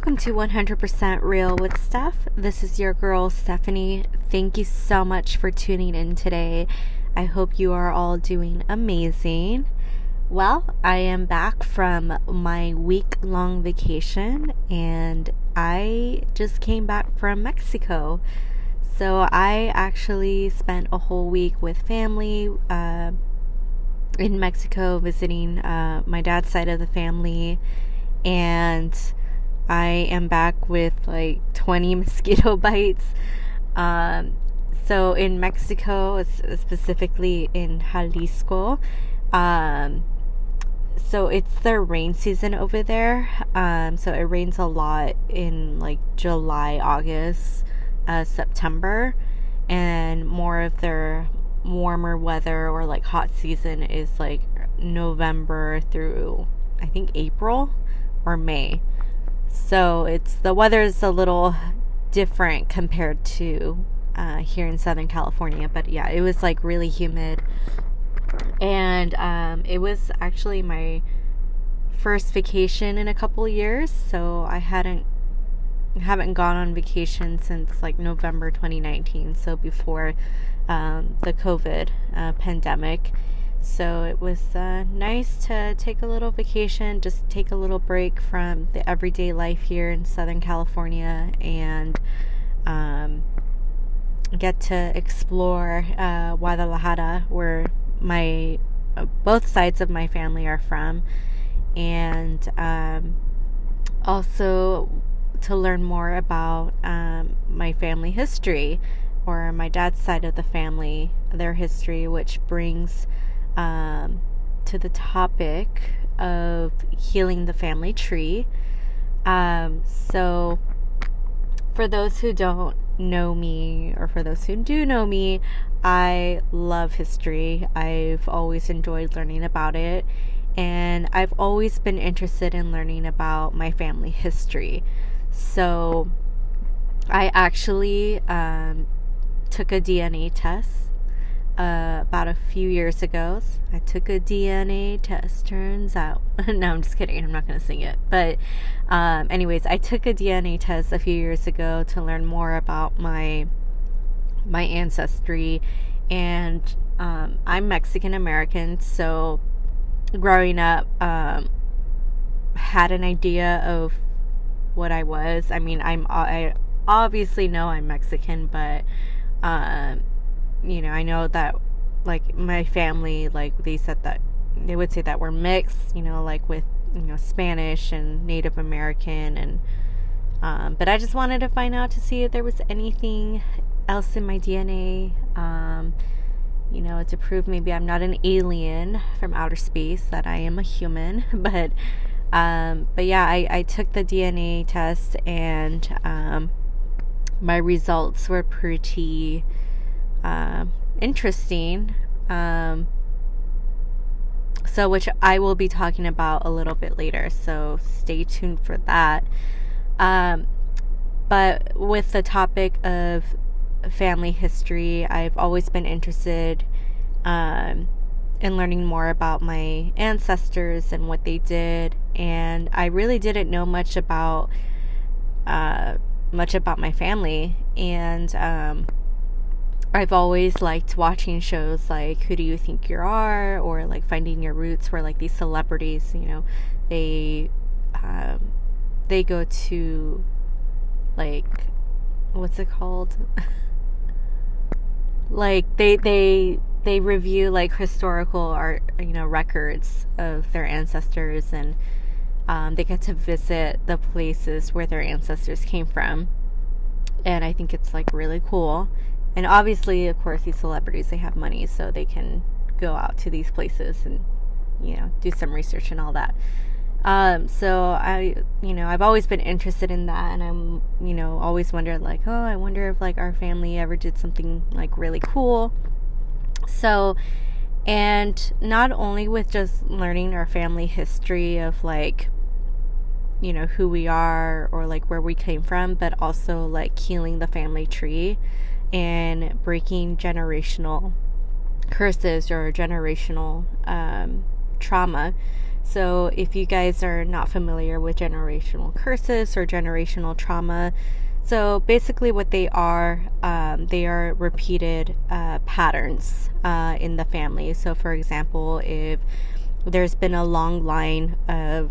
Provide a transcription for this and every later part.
Welcome to 100% Real with Steph. This is your girl, Stephanie. Thank you so much for tuning in today. I hope you are all doing amazing. Well, I am back from my week long vacation and I just came back from Mexico. So I actually spent a whole week with family uh, in Mexico visiting uh, my dad's side of the family and I am back with like 20 mosquito bites. Um, so in Mexico, specifically in Jalisco, um, so it's the rain season over there. Um, so it rains a lot in like July, August, uh, September, and more of their warmer weather or like hot season is like November through I think April or May. So it's the weather is a little different compared to uh, here in Southern California. But yeah, it was like really humid, and um, it was actually my first vacation in a couple years. So I hadn't haven't gone on vacation since like November 2019. So before um, the COVID uh, pandemic so it was uh, nice to take a little vacation, just take a little break from the everyday life here in Southern California and um, get to explore uh, Guadalajara, where my uh, both sides of my family are from, and um, also to learn more about um, my family history or my dad's side of the family, their history, which brings um, to the topic of healing the family tree. Um, so, for those who don't know me, or for those who do know me, I love history. I've always enjoyed learning about it, and I've always been interested in learning about my family history. So, I actually um, took a DNA test uh, about a few years ago. I took a DNA test. Turns out, no, I'm just kidding. I'm not going to sing it. But, um, anyways, I took a DNA test a few years ago to learn more about my my ancestry, and um, I'm Mexican American. So, growing up, um, had an idea of what I was. I mean, I'm I obviously know I'm Mexican, but um, you know, I know that like my family, like they said that they would say that we're mixed, you know, like with you know Spanish and Native American, and um, but I just wanted to find out to see if there was anything else in my DNA, um, you know, to prove maybe I'm not an alien from outer space, that I am a human, but. Um, but yeah, I, I took the DNA test and um, my results were pretty uh, interesting. Um, so, which I will be talking about a little bit later. So, stay tuned for that. Um, but with the topic of family history, I've always been interested um, in learning more about my ancestors and what they did. And I really didn't know much about uh, much about my family. And um, I've always liked watching shows like Who Do You Think You Are or like Finding Your Roots where like these celebrities, you know, they um, they go to like what's it called? like they they they review like historical art, you know, records of their ancestors and um, they get to visit the places where their ancestors came from. And I think it's like really cool and obviously, of course, these celebrities they have money, so they can go out to these places and you know do some research and all that. Um, so I, you know, I've always been interested in that, and I'm, you know, always wondered like, oh, I wonder if like our family ever did something like really cool. So, and not only with just learning our family history of like you know who we are or like where we came from but also like healing the family tree and breaking generational curses or generational um, trauma So, if you guys are not familiar with generational curses or generational trauma, so basically, what they are, um, they are repeated uh, patterns uh, in the family. So, for example, if there's been a long line of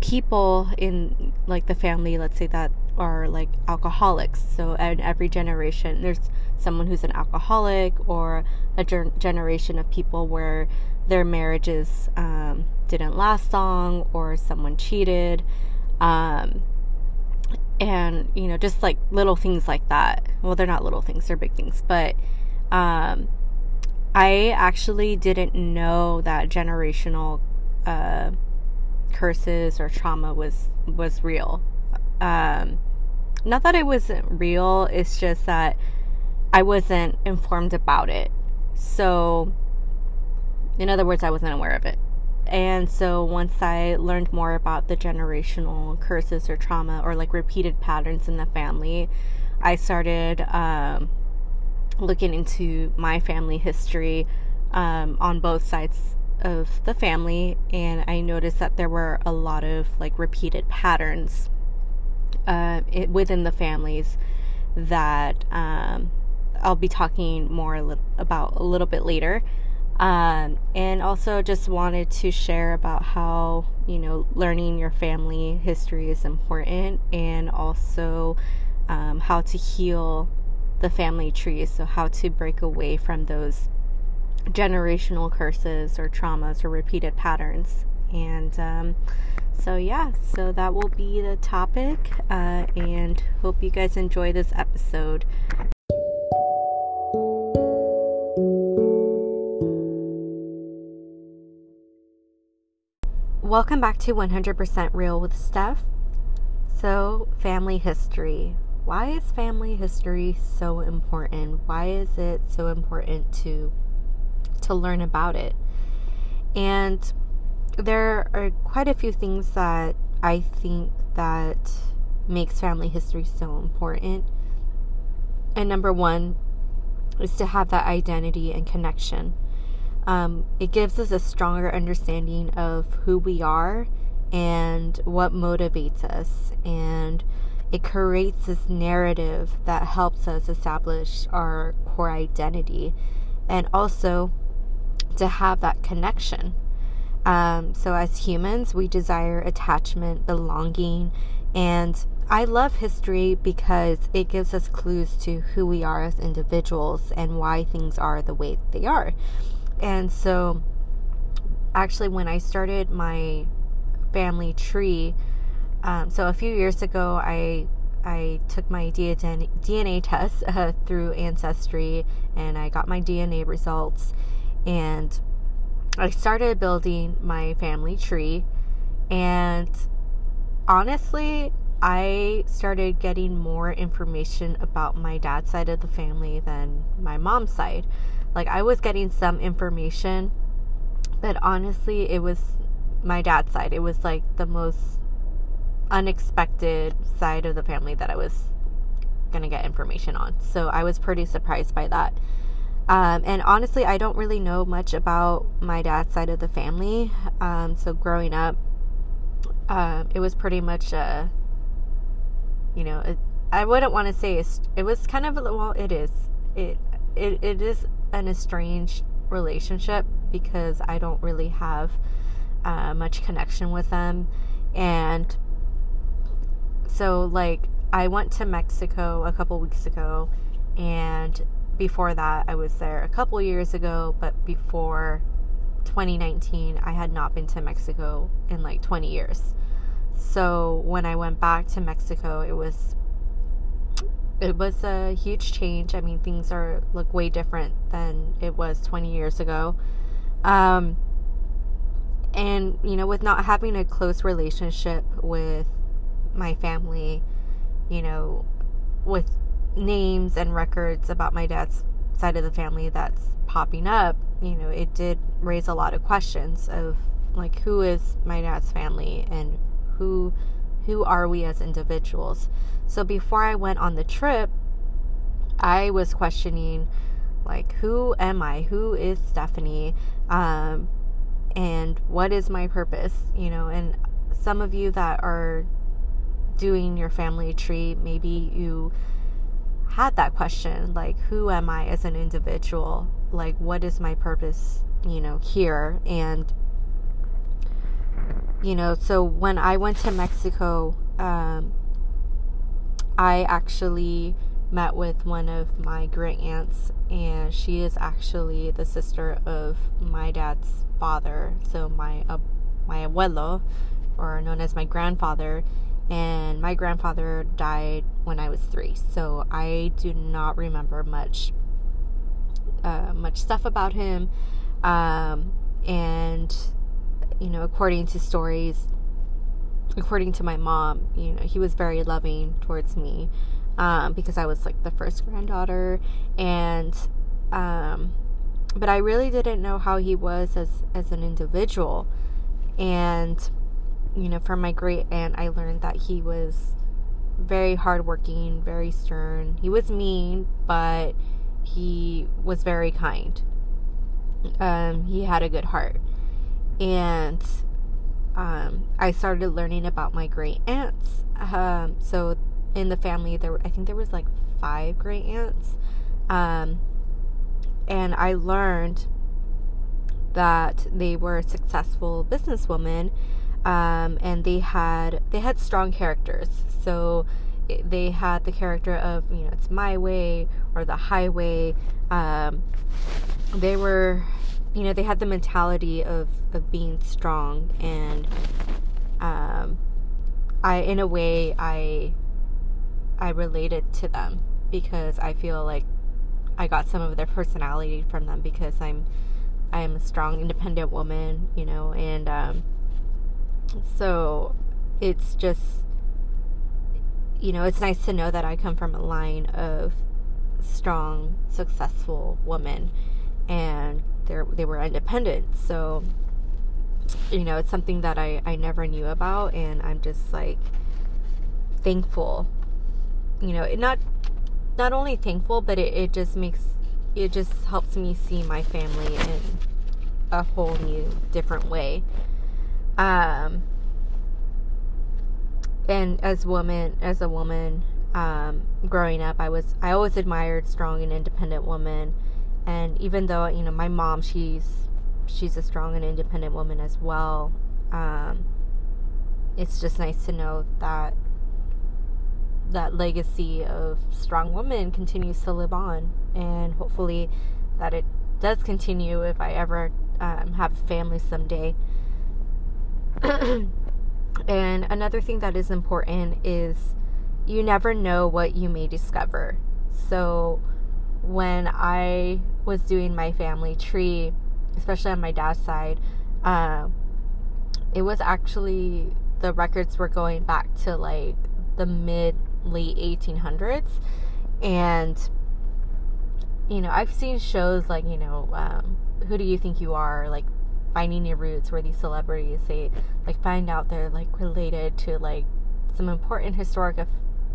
people in like the family, let's say that are like alcoholics. So in every generation, there's someone who's an alcoholic or a ger- generation of people where their marriages um, didn't last long or someone cheated. Um, and you know just like little things like that well they're not little things they're big things but um, i actually didn't know that generational uh, curses or trauma was was real um, not that it wasn't real it's just that i wasn't informed about it. So in other words i wasn't aware of it. And so once I learned more about the generational curses or trauma or like repeated patterns in the family, I started um, looking into my family history um, on both sides of the family, and I noticed that there were a lot of like repeated patterns uh, it, within the families that um, I'll be talking more li- about a little bit later. Um, and also just wanted to share about how, you know, learning your family history is important and also um, how to heal the family tree. So, how to break away from those generational curses or traumas or repeated patterns. And um, so, yeah, so that will be the topic. Uh, and hope you guys enjoy this episode. Welcome back to 100% Real with Steph. So, family history. Why is family history so important? Why is it so important to to learn about it? And there are quite a few things that I think that makes family history so important. And number 1 is to have that identity and connection um, it gives us a stronger understanding of who we are and what motivates us. And it creates this narrative that helps us establish our core identity and also to have that connection. Um, so, as humans, we desire attachment, belonging, and I love history because it gives us clues to who we are as individuals and why things are the way they are. And so, actually, when I started my family tree, um, so a few years ago, I I took my DNA, test uh, through Ancestry, and I got my DNA results, and I started building my family tree, and honestly, I started getting more information about my dad's side of the family than my mom's side. Like I was getting some information, but honestly, it was my dad's side. It was like the most unexpected side of the family that I was going to get information on. So I was pretty surprised by that. Um, and honestly, I don't really know much about my dad's side of the family. Um, so growing up, um, it was pretty much a, you know, I wouldn't want to say it was kind of well, it is. It it, it is an estranged relationship because I don't really have uh, much connection with them. And so, like, I went to Mexico a couple weeks ago, and before that, I was there a couple years ago, but before 2019, I had not been to Mexico in like 20 years. So, when I went back to Mexico, it was it was a huge change. I mean, things are look way different than it was 20 years ago. Um, and you know, with not having a close relationship with my family, you know, with names and records about my dad's side of the family that's popping up, you know, it did raise a lot of questions of like who is my dad's family and who who are we as individuals? So before I went on the trip, I was questioning like who am I? Who is Stephanie? Um, and what is my purpose you know and some of you that are doing your family tree maybe you had that question like who am i as an individual? Like what is my purpose you know here? And you know so when i went to mexico um, i actually met with one of my great aunts and she is actually the sister of my dad's father so my uh, my abuelo or known as my grandfather. And my grandfather died when I was three, so I do not remember much uh, much stuff about him. Um, and you know, according to stories, according to my mom, you know, he was very loving towards me um, because I was like the first granddaughter, and um, but I really didn't know how he was as as an individual, and you know, from my great aunt, I learned that he was very hardworking, very stern. He was mean, but he was very kind. Um, he had a good heart. And um, I started learning about my great aunts. Um, so in the family, there I think there was like five great aunts. Um, and I learned that they were successful businesswomen um, and they had they had strong characters. So they had the character of you know it's my way or the highway. Um, they were you know they had the mentality of of being strong and um, I in a way I I related to them because I feel like I got some of their personality from them because I'm I am a strong independent woman, you know, and um, so it's just, you know, it's nice to know that I come from a line of strong, successful women and they they were independent. So, you know, it's something that I, I never knew about and I'm just like thankful. You know, not not only thankful, but it, it just makes it just helps me see my family in a whole new different way. Um, and as woman, as a woman, um, growing up, I was I always admired strong and independent women, and even though you know my mom, she's she's a strong and independent woman as well. Um, it's just nice to know that that legacy of strong women continues to live on, and hopefully that it does continue if I ever um, have a family someday. and another thing that is important is you never know what you may discover. So when I was doing my family tree, especially on my dad's side, uh, it was actually the records were going back to like the mid late 1800s and you know i've seen shows like you know um, who do you think you are like finding your roots where these celebrities they like find out they're like related to like some important historic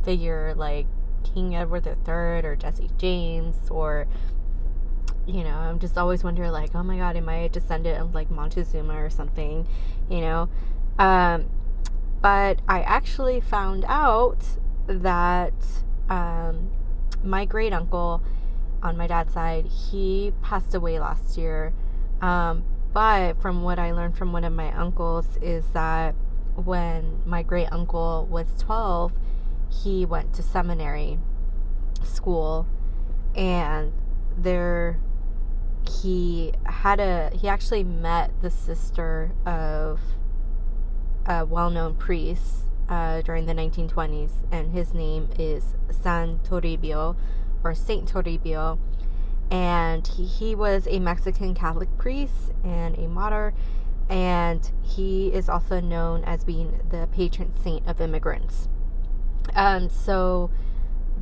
figure like King Edward III or Jesse James or you know I'm just always wonder like oh my god am I a descendant of like Montezuma or something you know? Um, but I actually found out that um, my great uncle on my dad's side he passed away last year. Um, but from what I learned from one of my uncles is that when my great uncle was 12, he went to seminary school and there he had a he actually met the sister of a well-known priest uh, during the 1920s and his name is San Toribio or Saint Toribio and he, he was a Mexican Catholic priest and a martyr, and he is also known as being the patron saint of immigrants. Um, so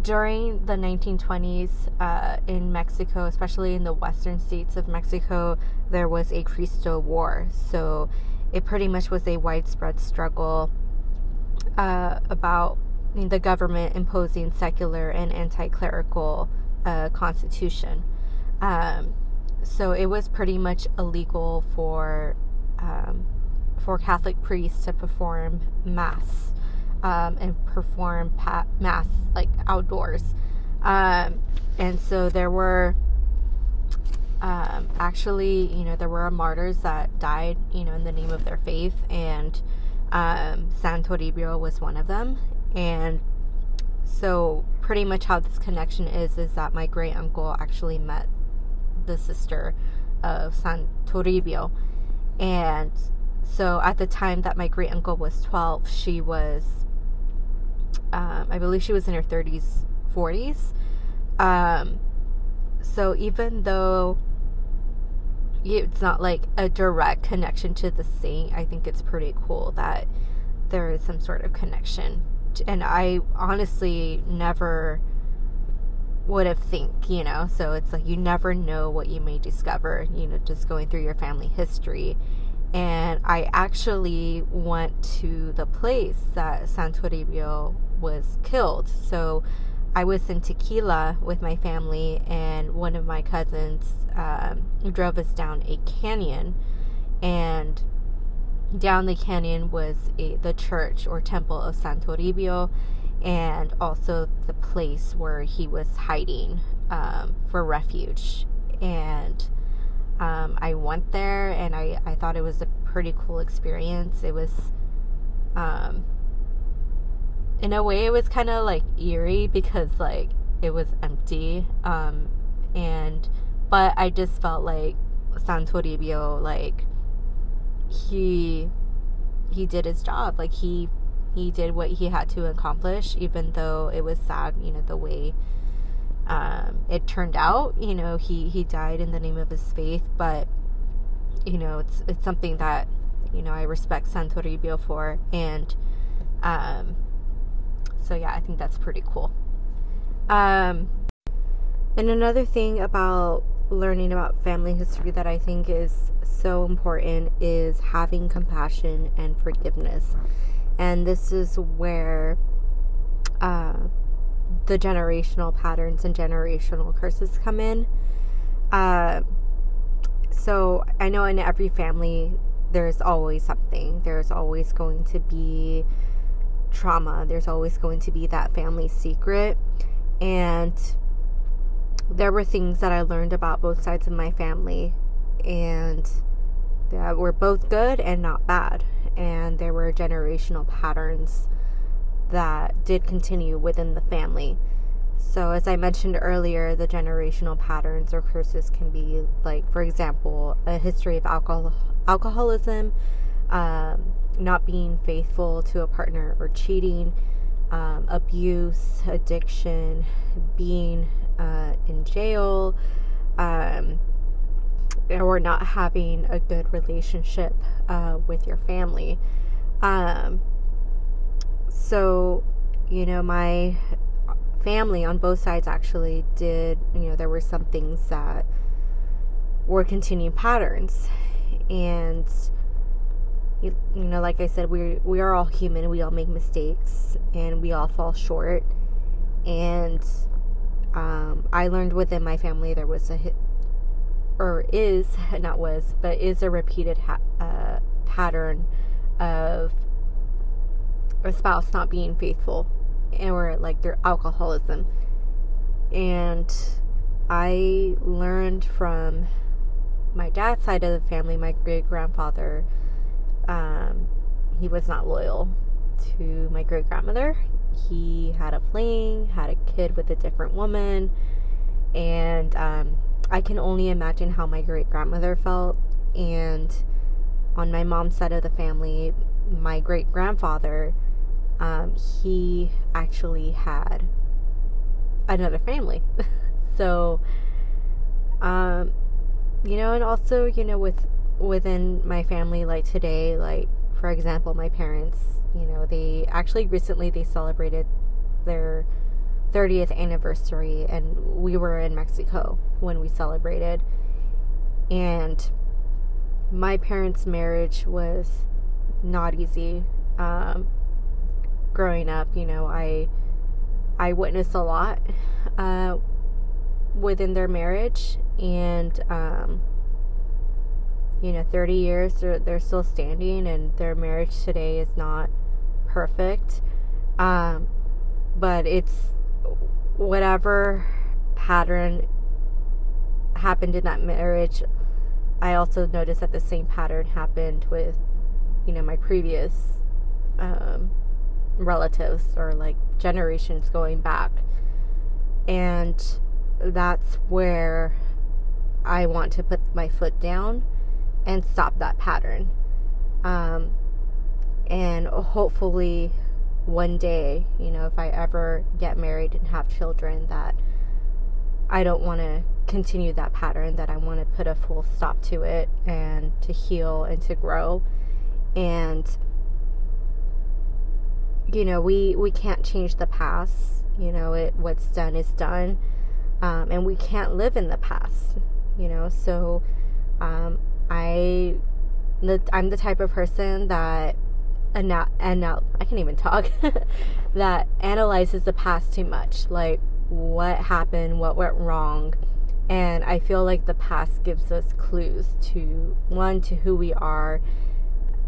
during the 1920s uh, in Mexico, especially in the western states of Mexico, there was a Cristo War. So it pretty much was a widespread struggle uh, about the government imposing secular and anti clerical uh, constitution. Um, so it was pretty much illegal for um, for Catholic priests to perform mass um, and perform pa- mass like outdoors. Um, and so there were um, actually, you know, there were martyrs that died, you know, in the name of their faith, and um, San Toribio was one of them. And so, pretty much how this connection is is that my great uncle actually met the sister of San Toribio, and so at the time that my great uncle was 12, she was, um, I believe she was in her 30s, 40s. Um, so even though it's not like a direct connection to the saint. I think it's pretty cool that there is some sort of connection. And I honestly never would have think, you know. So it's like you never know what you may discover, you know, just going through your family history. And I actually went to the place that San Toribio was killed. So I was in Tequila with my family, and one of my cousins um, drove us down a canyon, and down the canyon was a, the church or temple of San Toribio, and also the place where he was hiding um, for refuge. And um, I went there, and I, I thought it was a pretty cool experience. It was um, in a way it was kind of like eerie because like it was empty um and but i just felt like san toribio like he he did his job like he he did what he had to accomplish even though it was sad you know the way um it turned out you know he he died in the name of his faith but you know it's it's something that you know i respect san toribio for and um so yeah, I think that's pretty cool. Um, and another thing about learning about family history that I think is so important is having compassion and forgiveness. And this is where uh, the generational patterns and generational curses come in. Uh, so I know in every family, there's always something. There's always going to be trauma. There's always going to be that family secret. And there were things that I learned about both sides of my family, and that were both good and not bad. And there were generational patterns that did continue within the family. So, as I mentioned earlier, the generational patterns or curses can be like, for example, a history of alcohol, alcoholism, um, not being faithful to a partner or cheating, um, abuse, addiction, being uh, in jail, um, or not having a good relationship uh, with your family. Um, so, you know, my family on both sides actually did, you know, there were some things that were continuing patterns. And you, you know, like I said, we we are all human. We all make mistakes, and we all fall short. And um, I learned within my family there was a or is not was, but is a repeated ha- uh, pattern of a spouse not being faithful, or like their alcoholism. And I learned from my dad's side of the family, my great grandfather um, he was not loyal to my great grandmother. He had a fling, had a kid with a different woman, and um, I can only imagine how my great grandmother felt. And on my mom's side of the family, my great grandfather, um, he actually had another family. so, um, you know, and also, you know, with within my family like today like for example my parents you know they actually recently they celebrated their 30th anniversary and we were in Mexico when we celebrated and my parents marriage was not easy um, growing up you know I I witnessed a lot uh, within their marriage and um, you know, 30 years, they're, they're still standing and their marriage today is not perfect. Um, but it's whatever pattern happened in that marriage. I also noticed that the same pattern happened with, you know, my previous um, relatives or like generations going back. And that's where I want to put my foot down and stop that pattern. Um, and hopefully, one day, you know, if I ever get married and have children, that I don't want to continue that pattern, that I want to put a full stop to it and to heal and to grow. And, you know, we, we can't change the past. You know, it what's done is done. Um, and we can't live in the past, you know, so um, I the, I'm the type of person that and now I can't even talk that analyzes the past too much. Like what happened what went wrong and I feel like the past gives us clues to one to who we are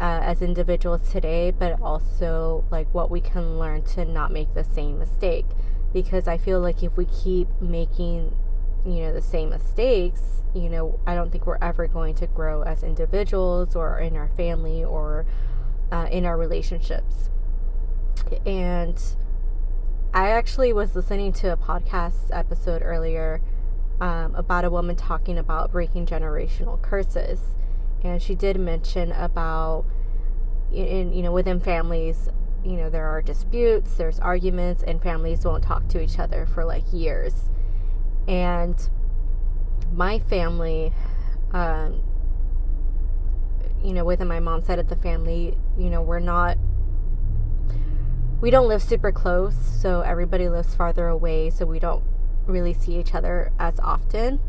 uh, as individuals today but also like what we can learn to not make the same mistake. Because I feel like if we keep making you know the same mistakes you know i don't think we're ever going to grow as individuals or in our family or uh, in our relationships. And i actually was listening to a podcast episode earlier um, about a woman talking about breaking generational curses. And she did mention about in you know within families you know there are disputes there's arguments and families won't talk to each other for like years. And my family, um, you know, within my mom's side of the family, you know, we're not, we don't live super close. So everybody lives farther away. So we don't really see each other as often.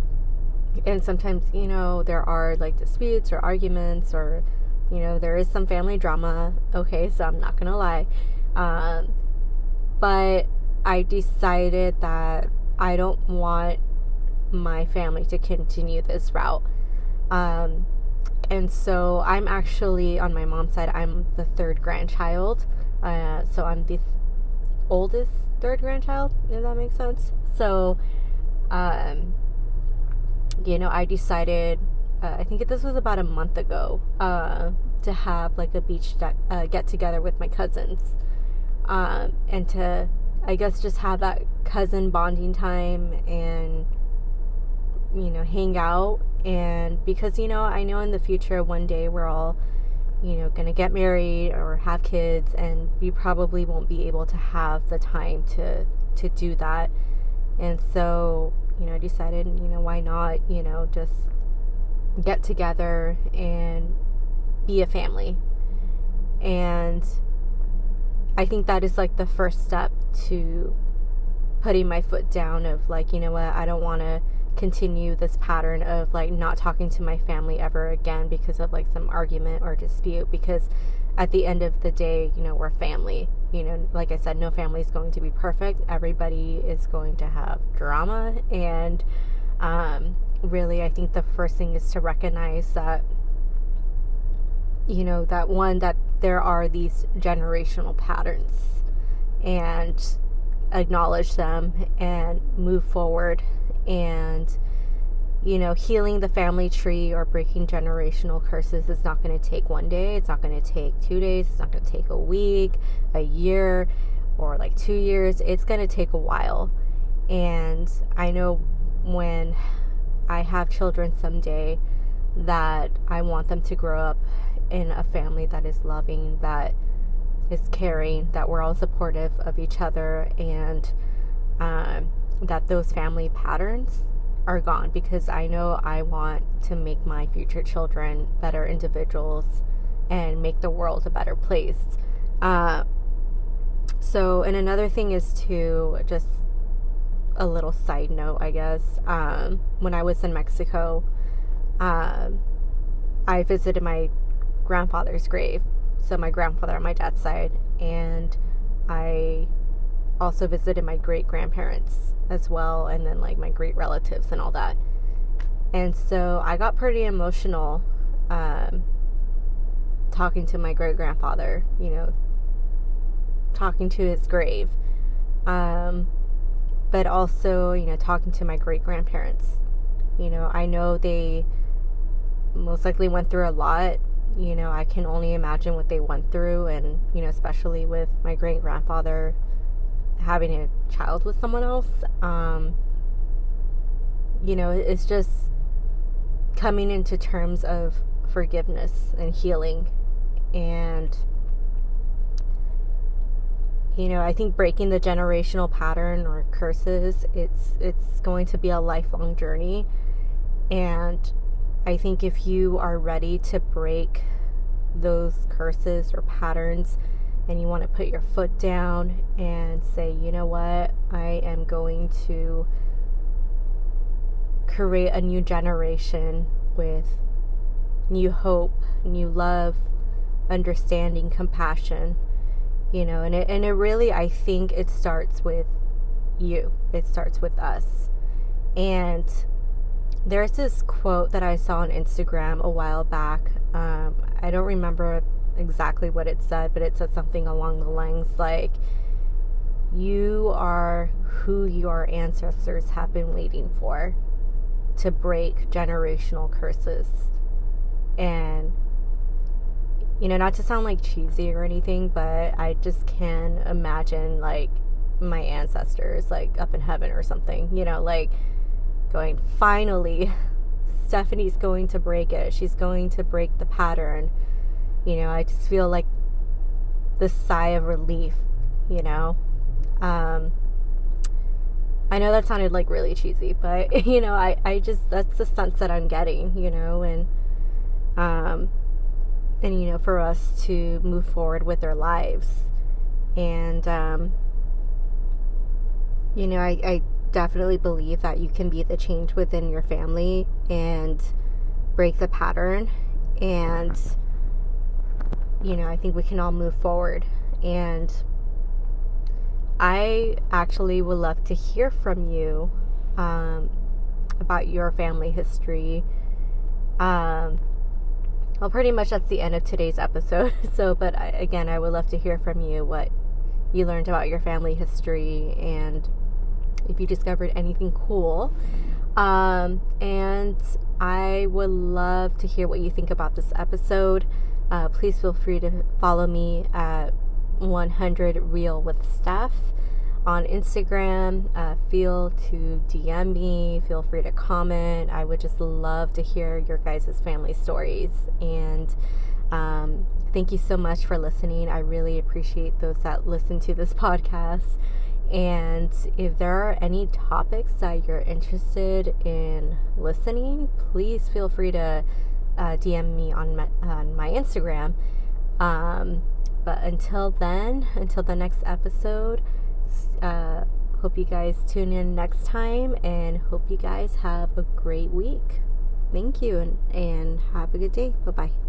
And sometimes, you know, there are like disputes or arguments or, you know, there is some family drama. Okay, so I'm not to lie. Um, but I decided that I don't want my family to continue this route. Um, and so I'm actually, on my mom's side, I'm the third grandchild. Uh, so I'm the th- oldest third grandchild, if that makes sense. So, um, you know, I decided, uh, I think this was about a month ago, uh, to have like a beach de- uh, get together with my cousins. Um, and to I guess just have that cousin bonding time and you know hang out. And because you know I know in the future one day we're all you know to get married or have kids and we probably won't be able to have the time to to do that. And so you know I decided you know why not you know just get together and be a family. And I think that is like the first step to putting my foot down of like, you know what, I don't want to continue this pattern of like not talking to my family ever again because of like some argument or dispute because at the end of the day, you know, we're family. You know, like I said, no family is going to be perfect. Everybody is going to have drama and um really I think the first thing is to recognize that you know, that one that there are these generational patterns and acknowledge them and move forward and you know healing the family tree or breaking generational curses is not going to take one day it's not going to take two days it's not going to take a week a year or like two years it's going to take a while. And i know when i have children someday that i want them to grow up in a family that is loving, that is caring, that we're all supportive of each other, and um, that those family patterns are gone because I know I want to make my future children better individuals and make the world a better place. Uh, so, and another thing is to just a little side note, I guess. Um, when I was in Mexico, um, I visited my grandfather's grave. So my grandfather on my dad's side, and I also visited my great grandparents as well, and then like my great relatives and all that. And so I got pretty emotional um, talking to my great grandfather, you know, talking to his grave, um, but also, you know, talking to my great grandparents. You know, I know they most likely went through a lot. You know, I can only imagine what they went through, and, you know, especially with my great grandfather having a child with someone else. Um, you know, it's just coming into terms of forgiveness and healing. And, you know, I think breaking the generational pattern or curses, it's it's going to be a lifelong journey. And I think if you are ready to break those curses or patterns and you want to put your foot down and say, you know what, I am going to create a new generation with new hope, new love, understanding, compassion, you know, and it, and it really, I think it starts with you. It starts with us. And there's this quote that I saw on Instagram a while back. Um, I don't remember exactly what it said, but it said something along the lines like, You are who your ancestors have been waiting for to break generational curses. And, you know, not to sound like cheesy or anything, but I just can imagine like my ancestors, like up in heaven or something, you know, like going, finally, Stephanie's going to break it. She's going to break the pattern. You know, I just feel like this sigh of relief, you know. Um, I know that sounded like really cheesy, but you know, I, I just that's the sense that I'm getting, you know, and um and you know, for us to move forward with our lives. And um you know, I, I definitely believe that you can be the change within your family and break the pattern and you know, I think we can all move forward and I actually would love to hear from you um, about your family history. Um, well, pretty much that's the end of today's episode. So, but I, again, I would love to hear from you what you learned about your family history and if you discovered anything cool. Um, and I would love to hear what you think about this episode. Uh, please feel free to follow me at 100 Real with Steph on Instagram. Uh, feel to DM me, feel free to comment. I would just love to hear your guys' family stories. And um, thank you so much for listening. I really appreciate those that listen to this podcast. And if there are any topics that you're interested in listening, please feel free to uh, DM me on my, on my Instagram. Um, but until then, until the next episode, uh, hope you guys tune in next time and hope you guys have a great week. Thank you and, and have a good day. Bye bye.